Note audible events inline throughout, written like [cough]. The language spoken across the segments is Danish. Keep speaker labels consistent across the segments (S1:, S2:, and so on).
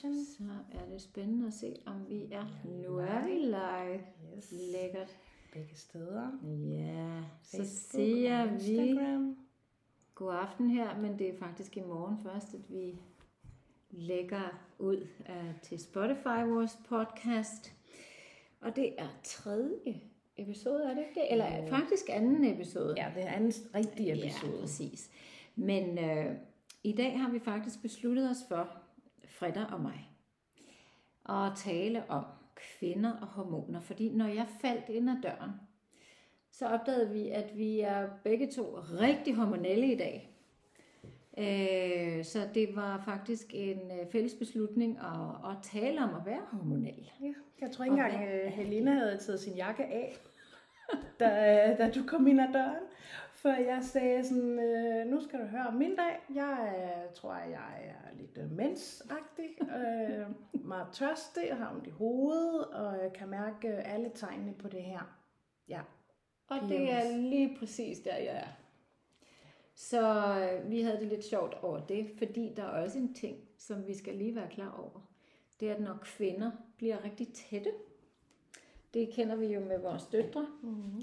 S1: Connection.
S2: Så er det spændende at se, om vi er. Nu er vi live.
S1: Yes.
S2: Lækkert.
S1: Begge steder.
S2: Ja, så
S1: Facebook
S2: siger
S1: og
S2: vi god aften her, men det er faktisk i morgen først, at vi lægger ud uh, til Spotify vores podcast. Og det er tredje episode, er det ikke det? Eller
S1: Jo.
S2: faktisk anden episode.
S1: Ja, det er anden rigtige episode.
S2: Ja, præcis. Men øh, i dag har vi faktisk besluttet os for, Freda og mig, at tale om kvinder og hormoner. Fordi når jeg faldt ind ad døren, så opdagede vi, at vi er begge to rigtig hormonelle i dag. Øh, så det var faktisk en øh, fælles beslutning at, at tale om at være hormonel.
S1: Ja, jeg tror ikke
S2: Og
S1: engang,
S2: hvad
S1: øh, Helena havde taget sin jakke af, [laughs] da, da du kom ind ad døren. For jeg sagde sådan, øh, du høre min dag. Jeg øh, tror, jeg er lidt øh, mensagtig, øh, [laughs] meget tørstig, og har ondt i hovedet, og jeg kan mærke øh, alle tegnene på det her. Ja,
S2: Og det er lige præcis der, jeg er. Så øh, vi havde det lidt sjovt over det, fordi der er også en ting, som vi skal lige være klar over. Det er, at når kvinder bliver rigtig tætte, det kender vi jo med vores døtre,
S1: mm-hmm.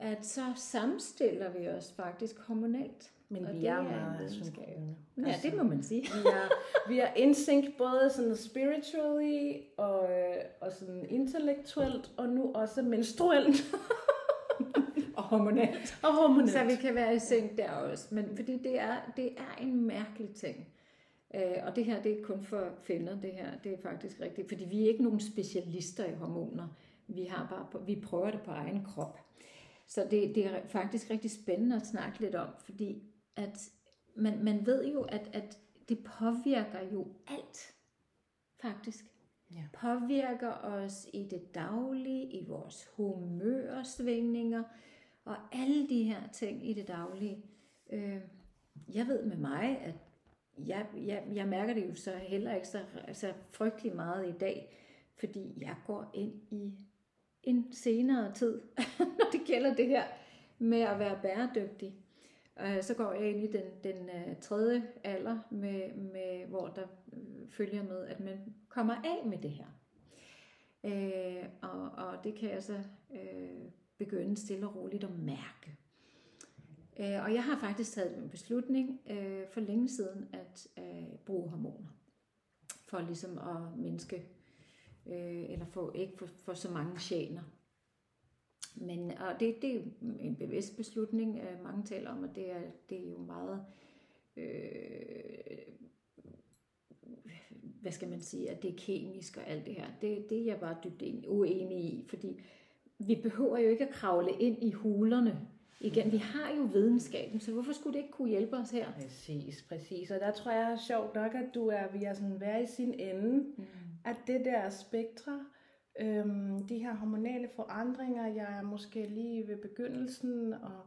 S2: At så samstiller vi os faktisk hormonelt.
S1: men
S2: Og
S1: vi
S2: det
S1: er
S2: er
S1: meget synkrone.
S2: Ja, det må man sige.
S1: vi er, vi er in sync både sådan spiritually og, øh, og sådan intellektuelt, og nu også menstruelt [laughs]
S2: Og hormonelt.
S1: og hormonelt.
S2: Så vi kan være i seng der også. Men fordi det er, det er en mærkelig ting. Øh, og det her, det er ikke kun for kvinder, det her, det er faktisk rigtigt. Fordi vi er ikke nogen specialister i hormoner. Vi, har bare, vi prøver det på egen krop. Så det, det er faktisk rigtig spændende at snakke lidt om, fordi at man, man ved jo, at, at det påvirker jo alt, faktisk.
S1: Ja.
S2: Påvirker os i det daglige, i vores humørsvingninger, og alle de her ting i det daglige. Øh, jeg ved med mig, at jeg, jeg, jeg mærker det jo så heller ikke så, så frygtelig meget i dag, fordi jeg går ind i en senere tid, [laughs] når det gælder det her med at være bæredygtig. Øh, så går jeg ind i den, den øh, tredje alder, med, med, hvor der øh, følger med, at man kommer af med det her. Øh, og, og det kan jeg så øh, begynde stille og roligt at mærke. Øh, og jeg har faktisk taget en beslutning øh, for længe siden at øh, bruge hormoner. For ligesom at mindske, øh, eller få, ikke få, få så mange gener. Men, og det, det er en bevidst beslutning, øh, mange taler om, og det er, det er jo meget, øh, hvad skal man sige, at det er kemisk og alt det her. Det, det er jeg bare dybt en- uenig i, fordi vi behøver jo ikke at kravle ind i hulerne igen. Vi har jo videnskaben, så hvorfor skulle det ikke kunne hjælpe os her?
S1: Præcis, præcis. Og der tror jeg er sjovt nok, at du er ved at sådan være i sin ende. Mm. At det der spektre, øhm, de her hormonale forandringer, jeg er måske lige ved begyndelsen, og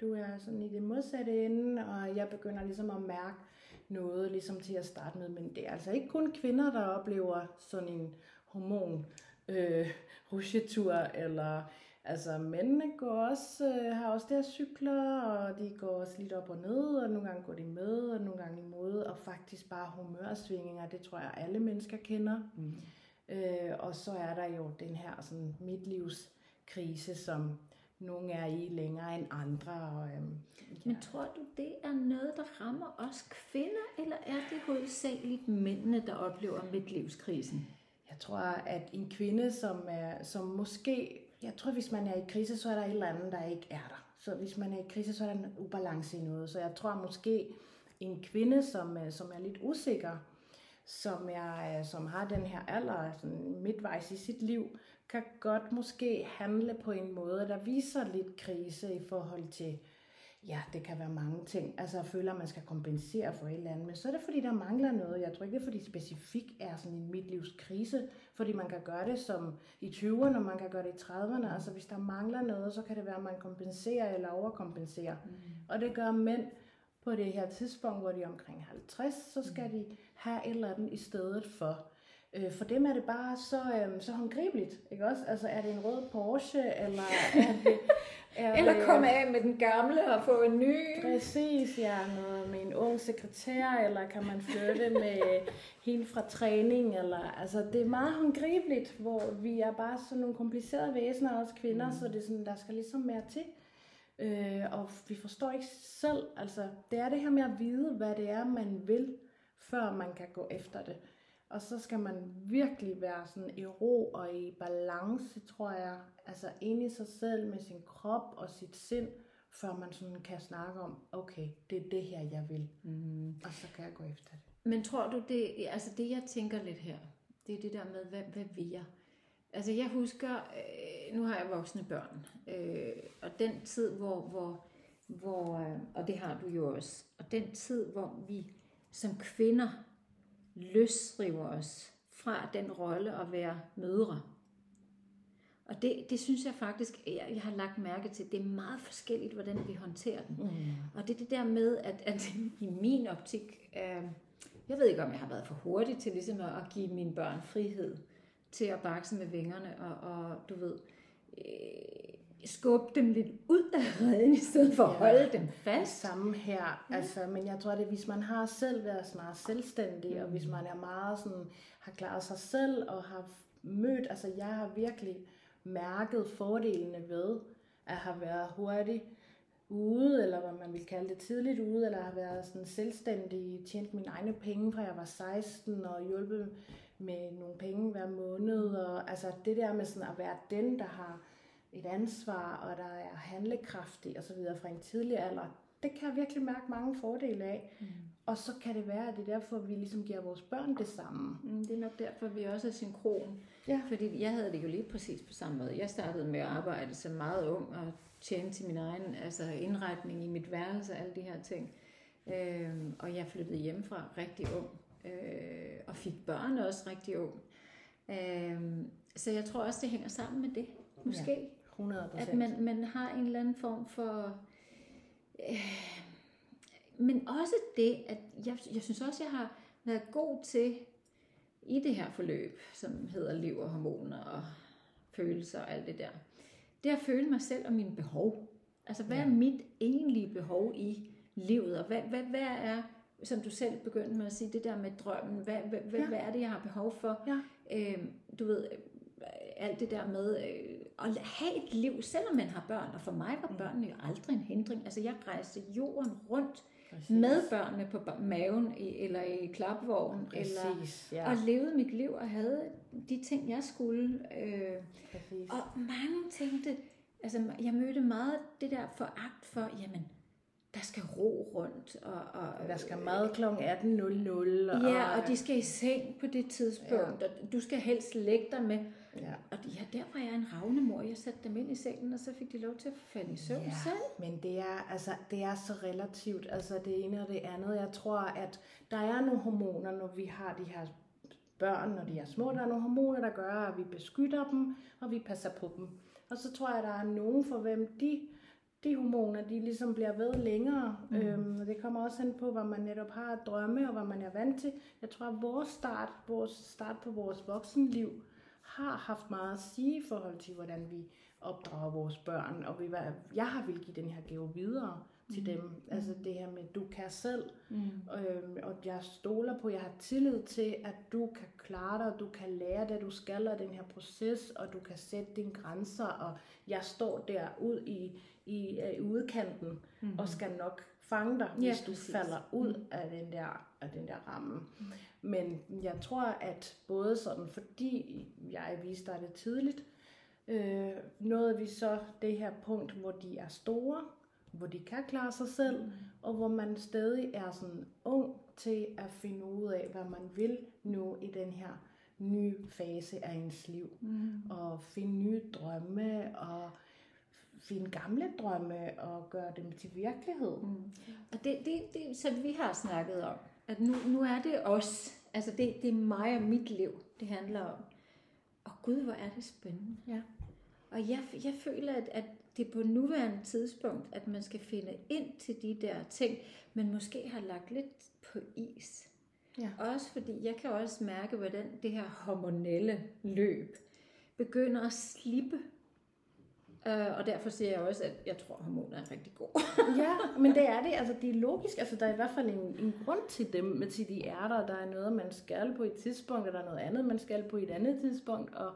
S1: du er sådan i det modsatte ende, og jeg begynder ligesom at mærke noget ligesom til at starte med. Men det er altså ikke kun kvinder, der oplever sådan en hormon øh, rusjetur, eller altså mændene går også, øh, har også deres cykler, og de går også lidt op og ned, og nogle gange går de med, og nogle gange imod, og faktisk bare humørsvingninger, det tror jeg alle mennesker kender.
S2: Mm.
S1: Øh, og så er der jo den her sådan midtlivskrise, som nogle er i længere end andre. Og, øhm,
S2: Men tror du, det er noget, der rammer os kvinder, eller er det hovedsageligt mændene, der oplever midtlivskrisen?
S1: Jeg tror, at en kvinde, som, er, som måske... Jeg tror, hvis man er i krise, så er der et eller andet, der ikke er der. Så hvis man er i krise, så er der en ubalance i noget. Så jeg tror måske, en kvinde, som, øh, som er lidt usikker, som, er, øh, som har den her alder, sådan midtvejs i sit liv, kan godt måske handle på en måde, der viser lidt krise i forhold til, ja, det kan være mange ting. Altså jeg føler, at man skal kompensere for et eller andet, men så er det fordi, der mangler noget. Jeg tror ikke, det er fordi specifikt er sådan en midtlivskrise, fordi man kan gøre det som i 20'erne, og man kan gøre det i 30'erne. Altså hvis der mangler noget, så kan det være, at man kompenserer eller overkompenserer. Mm. Og det gør mænd på det her tidspunkt, hvor de er omkring 50, så skal de have et eller andet i stedet for. Øh, for dem er det bare så, øh, så håndgribeligt, ikke også? Altså, er det en rød Porsche, eller er det... [laughs]
S2: Er eller komme af med den gamle og få en ny.
S1: Præcis, ja, noget med en ung sekretær, eller kan man flytte [laughs] med helt fra træning, eller, altså det er meget håndgribeligt, hvor vi er bare sådan nogle komplicerede væsener, også kvinder, mm. så det er sådan, der skal ligesom mere til. Øh, og vi forstår ikke selv, altså det er det her med at vide, hvad det er, man vil, før man kan gå efter det. Og så skal man virkelig være sådan i ro og i balance, tror jeg. Altså ind i sig selv med sin krop og sit sind, før man sådan kan snakke om, okay, det er det her, jeg vil. Mm. Og så kan jeg gå efter det.
S2: Men tror du, det, altså det jeg tænker lidt her, det er det der med, hvad, hvad vil jeg? Altså jeg husker, øh, nu har jeg voksne børn, øh, og den tid, hvor, hvor, hvor, øh, og det har du jo også, og den tid, hvor vi som kvinder løsriver os fra den rolle at være mødre. Og det, det synes jeg faktisk, jeg, jeg har lagt mærke til, det er meget forskelligt, hvordan vi håndterer den. Mm. Og det er det der med, at, at [laughs] i min optik, øh, jeg ved ikke, om jeg har været for hurtig til ligesom at, at give mine børn frihed til at bakse med vingerne, og, og du ved, øh, skubbe dem lidt ud af redden, i stedet for at ja, holde dem fast.
S1: Samme her, ja. altså, men jeg tror, det hvis man har selv været meget selvstændig, mm. og hvis man er meget sådan, har klaret sig selv, og har mødt, altså jeg har virkelig mærket fordelene ved, at have været hurtig ude, eller hvad man vil kalde det, tidligt ude, eller har været sådan selvstændig, tjent mine egne penge, fra jeg var 16, og hjulpet med nogle penge hver måned, og altså det der med sådan at være den, der har et ansvar, og der er handlekraftig og så videre fra en tidlig alder, det kan jeg virkelig mærke mange fordele af. Mm. Og så kan det være, at det er derfor, vi ligesom giver vores børn det samme.
S2: Mm, det er nok derfor, vi også er synkron. Ja. Fordi jeg havde det jo lige præcis på samme måde. Jeg startede med at arbejde som meget ung og tjene til min egen altså indretning i mit værelse og alle de her ting. Øhm, og jeg flyttede hjemmefra rigtig ung. Øh, og fik børn også rigtig ung. Øhm, så jeg tror også, det hænger sammen med det. Måske. Ja. 100%. At man, man har en eller anden form for... Øh, men også det, at jeg, jeg synes også, jeg har været god til i det her forløb, som hedder liv og hormoner og følelser og alt det der. Det at føle mig selv og mine behov. Altså, hvad ja. er mit egentlige behov i livet? Og hvad, hvad, hvad er, som du selv begyndte med at sige, det der med drømmen. Hvad, hvad, ja. hvad er det, jeg har behov for? Ja. Øhm, du ved, alt det der med øh, at have et liv, selvom man har børn. Og for mig var mm. børnene jo aldrig en hindring. Altså jeg rejste jorden rundt Præcis. med børnene på maven eller i klapvogn. Præcis, eller, ja. Og levede mit liv og havde de ting, jeg skulle. Øh, og mange tænkte, altså jeg mødte meget det der foragt for, jamen der skal ro rundt. Og, og,
S1: der skal mad kl. 18.00.
S2: Og, ja, og de skal i seng på det tidspunkt, ja. og du skal helst lægge dig med Ja. Og ja, der var jeg en ravne mor. Jeg satte dem ind i sengen, og så fik de lov til at falde i søvn
S1: ja,
S2: selv.
S1: men det er, altså, det er så relativt. Altså det ene og det andet. Jeg tror, at der er nogle hormoner, når vi har de her børn, når de er små. Der er nogle hormoner, der gør, at vi beskytter dem, og vi passer på dem. Og så tror jeg, at der er nogen, for hvem de de hormoner, de ligesom bliver ved længere. Mm. Øhm, og det kommer også ind på, hvad man netop har at drømme, og hvad man er vant til. Jeg tror, at vores start, vores start på vores voksenliv, har haft meget at sige i forhold til, hvordan vi opdrager vores børn, og vi, jeg har vil give den her gave videre til mm. dem. Altså det her med, du kan selv, mm. øhm, og jeg stoler på, jeg har tillid til, at du kan klare dig, og du kan lære det, du skal af den her proces, og du kan sætte dine grænser, og jeg står der ud i, i, i udkanten, mm. og skal nok fange dig, hvis ja, du præcis. falder ud mm. af, den der, af den der ramme. Mm. Men jeg tror, at både sådan, fordi jeg viste dig det tidligt, øh, nåede vi så det her punkt, hvor de er store, hvor de kan klare sig selv, mm. og hvor man stadig er sådan ung til at finde ud af, hvad man vil nu i den her nye fase af ens liv. Mm. Og finde nye drømme, og finde gamle drømme, og gøre dem til virkelighed. Mm.
S2: Og det, det, det, som vi har snakket om, at nu, nu er det os. Altså det, det er mig og mit liv, det handler om. Og gud, hvor er det spændende. Ja. Og jeg, jeg føler, at, at det er på nuværende tidspunkt, at man skal finde ind til de der ting, man måske har lagt lidt på is.
S1: Ja.
S2: Også fordi jeg kan også mærke, hvordan det her hormonelle løb begynder at slippe. Uh, og derfor siger jeg også, at jeg tror, at hormoner er rigtig gode. [laughs]
S1: ja, men det er det. Altså, det er logisk. Altså, der er i hvert fald en, en grund til dem, med til de er der. Der er noget, man skal på et tidspunkt, og der er noget andet, man skal på et andet tidspunkt. Og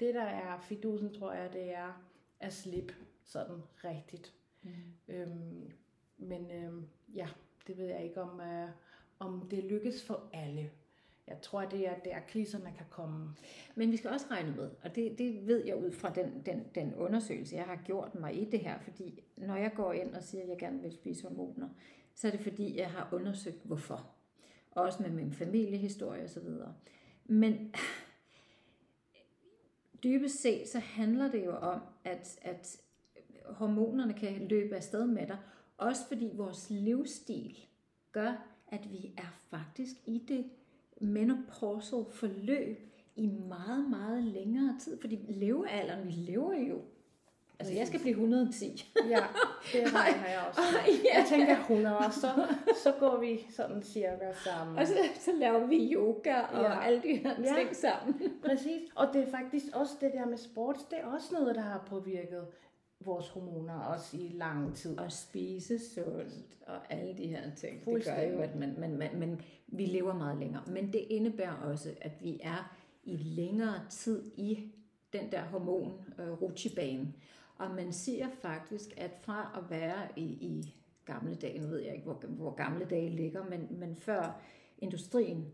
S1: det, der er fidusen, tror jeg, det er at slippe sådan rigtigt. Mm. Øhm, men øhm, ja, det ved jeg ikke, om, øh, om det lykkes for alle. Jeg tror, det er der, kriserne kan komme.
S2: Men vi skal også regne med, og det, det ved jeg ud fra den, den, den undersøgelse, jeg har gjort mig i det her, fordi når jeg går ind og siger, at jeg gerne vil spise hormoner, så er det fordi, jeg har undersøgt hvorfor. Også med min familiehistorie osv. Men dybest set, så handler det jo om, at, at hormonerne kan løbe afsted med dig, også fordi vores livsstil gør, at vi er faktisk i det menopausal forløb i meget, meget længere tid. Fordi levealderen, vi lever jo Altså, jeg skal blive 110.
S1: ja, det [laughs] har jeg også. ja. Jeg tænker 100, og så, så går vi sådan cirka sammen.
S2: Og så, så laver vi yoga og ja. alle de her ja. ting sammen.
S1: Præcis, og det er faktisk også det der med sport, det er også noget, der har påvirket vores hormoner også i lang tid.
S2: Og spise sundt og alle de her ting. Det gør jo, at man, man, man, man, vi lever meget længere. Men det indebærer også, at vi er i længere tid i den der hormon øh, rutsjebane. Og man siger faktisk, at fra at være i, i gamle dage, nu ved jeg ikke, hvor, hvor gamle dage ligger, men, men før industrien,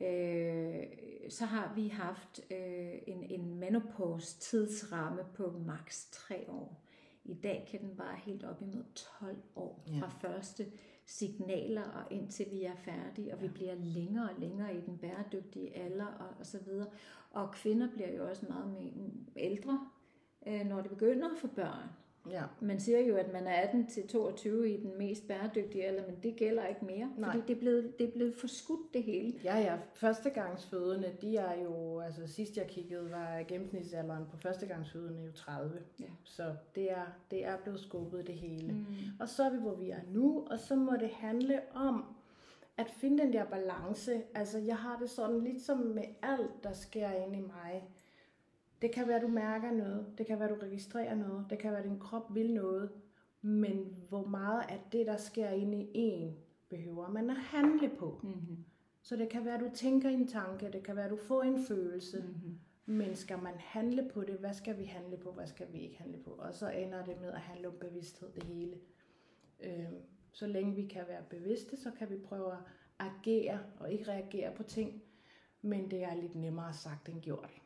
S2: øh, så har vi haft øh, en, en menopause tidsramme på maks 3 år. I dag kan den bare helt op imod 12 år ja. fra første signaler og indtil vi er færdige, og vi bliver længere og længere i den bæredygtige alder og, og så videre. Og kvinder bliver jo også meget mere ældre, øh, når de begynder at få børn. Ja. Man siger jo, at man er 18 til 22 i den mest bæredygtige alder, men det gælder ikke mere, Nej. fordi det er, blevet, det er blevet forskudt det hele.
S1: Ja, ja. Førstegangsfødende, de er jo, altså sidst jeg kiggede, var gennemsnitsalderen på førstegangsfødende jo 30. Ja. Så det er, det er blevet skubbet det hele. Mm. Og så er vi, hvor vi er nu, og så må det handle om, at finde den der balance. Altså, jeg har det sådan lidt som med alt, der sker inde i mig det kan være, du mærker noget. Det kan være, du registrerer noget. Det kan være, din krop vil noget. Men hvor meget af det, der sker inde i en, behøver man at handle på. Mm-hmm. Så det kan være, du tænker en tanke. Det kan være, du får en følelse. Mm-hmm. Men skal man handle på det? Hvad skal vi handle på? Hvad skal vi ikke handle på? Og så ender det med at handle om bevidsthed, det hele. Øhm, så længe vi kan være bevidste, så kan vi prøve at agere og ikke reagere på ting. Men det er lidt nemmere sagt end gjort.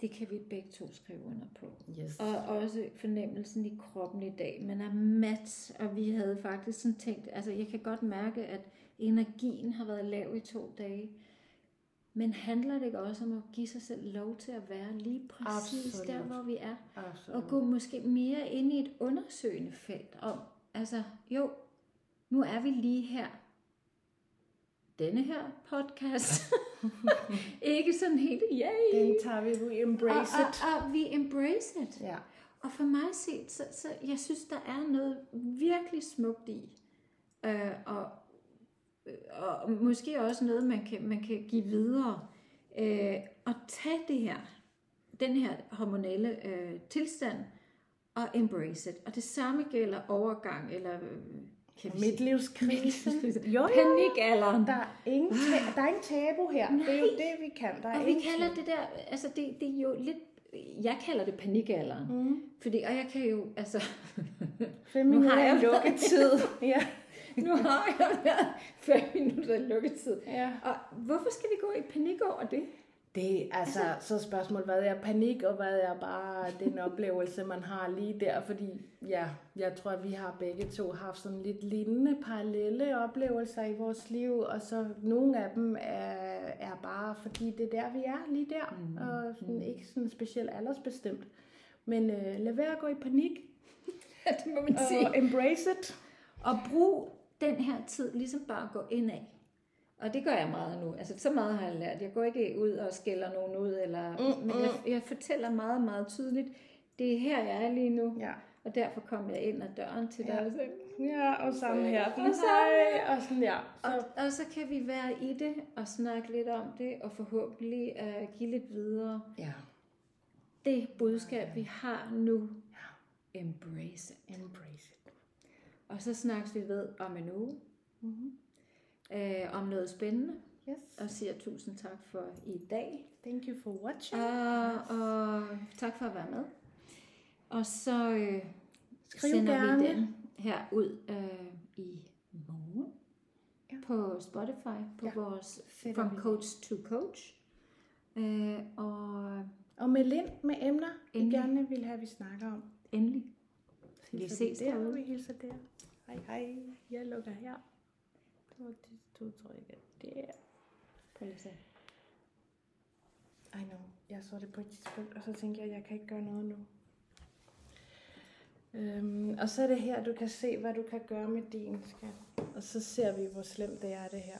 S2: Det kan vi begge to skrive under på. Yes. Og også fornemmelsen i kroppen i dag. Man er mat, og vi havde faktisk sådan tænkt, altså jeg kan godt mærke, at energien har været lav i to dage. Men handler det ikke også om at give sig selv lov til at være lige præcis Absolut. der, hvor vi er? Absolut. Og gå måske mere ind i et undersøgende felt om, altså jo, nu er vi lige her denne her podcast. [laughs] ikke sådan helt, yay!
S1: Den tager vi, we embrace
S2: og, it. Og, og, vi embrace it. Ja. Og for mig set, så, så jeg synes, der er noget virkelig smukt i. Øh, og, og måske også noget, man kan, man kan give videre. Øh, og tage det her, den her hormonelle øh, tilstand, og embrace it. Og det samme gælder overgang, eller
S1: kan midtlivskrisen. [laughs]
S2: jo, jo, Panikalderen.
S1: Der er, ingen ta- der er ingen tabu her. Nej. Det er jo det, vi kan. Der er
S2: og vi kalder det der, altså det, det er jo lidt, jeg kalder det panikalderen. Mm. Fordi, og jeg kan jo, altså... [laughs]
S1: Nu har jeg lukketid. [laughs] ja.
S2: nu har jeg været fem minutter lukketid. Ja. Og hvorfor skal vi gå i panik over det?
S1: Det altså, altså, så spørgsmålet, hvad er panik, og hvad er bare den oplevelse, man har lige der, fordi ja, jeg tror, at vi har begge to haft sådan lidt lignende parallelle oplevelser i vores liv, og så nogle af dem er, er bare, fordi det er der, vi er lige der, mm. og sådan, mm. ikke sådan specielt aldersbestemt. Men øh, lad være at gå i panik. [laughs]
S2: Det må man sige.
S1: Og embrace it.
S2: Og brug den her tid ligesom bare at gå ind af. Og det gør jeg meget nu. Altså, så meget har jeg lært. Jeg går ikke ud og skælder nogen ud, eller, mm, men jeg, mm. jeg fortæller meget, meget tydeligt, det er her, jeg er lige nu. Ja. Og derfor kom jeg ind ad døren til dig ja. og
S1: Ja, og sammen
S2: Og
S1: her. Den,
S2: sammen
S1: hej, og sådan, ja.
S2: Og,
S1: Så,
S2: og så kan vi være i det og snakke lidt om det, og forhåbentlig uh, give lidt videre.
S1: ja.
S2: Det budskab, vi har nu, embrace it.
S1: Embrace it.
S2: Og så snakkes vi ved om en uge,
S1: Mm-hmm.
S2: Uh, om noget spændende,
S1: Yes.
S2: og siger tusind tak for i dag.
S1: Thank you for watching.
S2: Uh, og tak for at være med. Og så uh,
S1: Skriv
S2: sender
S1: gerne.
S2: vi den her ud uh, i morgen
S1: Ja.
S2: på Spotify, på
S1: Ja.
S2: vores
S1: Fedt,
S2: From
S1: at
S2: Coach to Coach. Uh, og
S1: Og med Lind med emner, I
S2: Endelig.
S1: gerne vil have, vi snakker om.
S2: endelig, vi ses
S1: der,
S2: derude.
S1: og vi hilser der. Hej, hej. Jeg lukker her. Og det du trykker der.
S2: Prøv lige se.
S1: I know. Jeg så det på et tidspunkt, og så tænkte jeg, at jeg kan ikke gøre noget nu. Øhm, og så er det her, du kan se, hvad du kan gøre med din skat. Og så ser vi, hvor slemt det er, det her.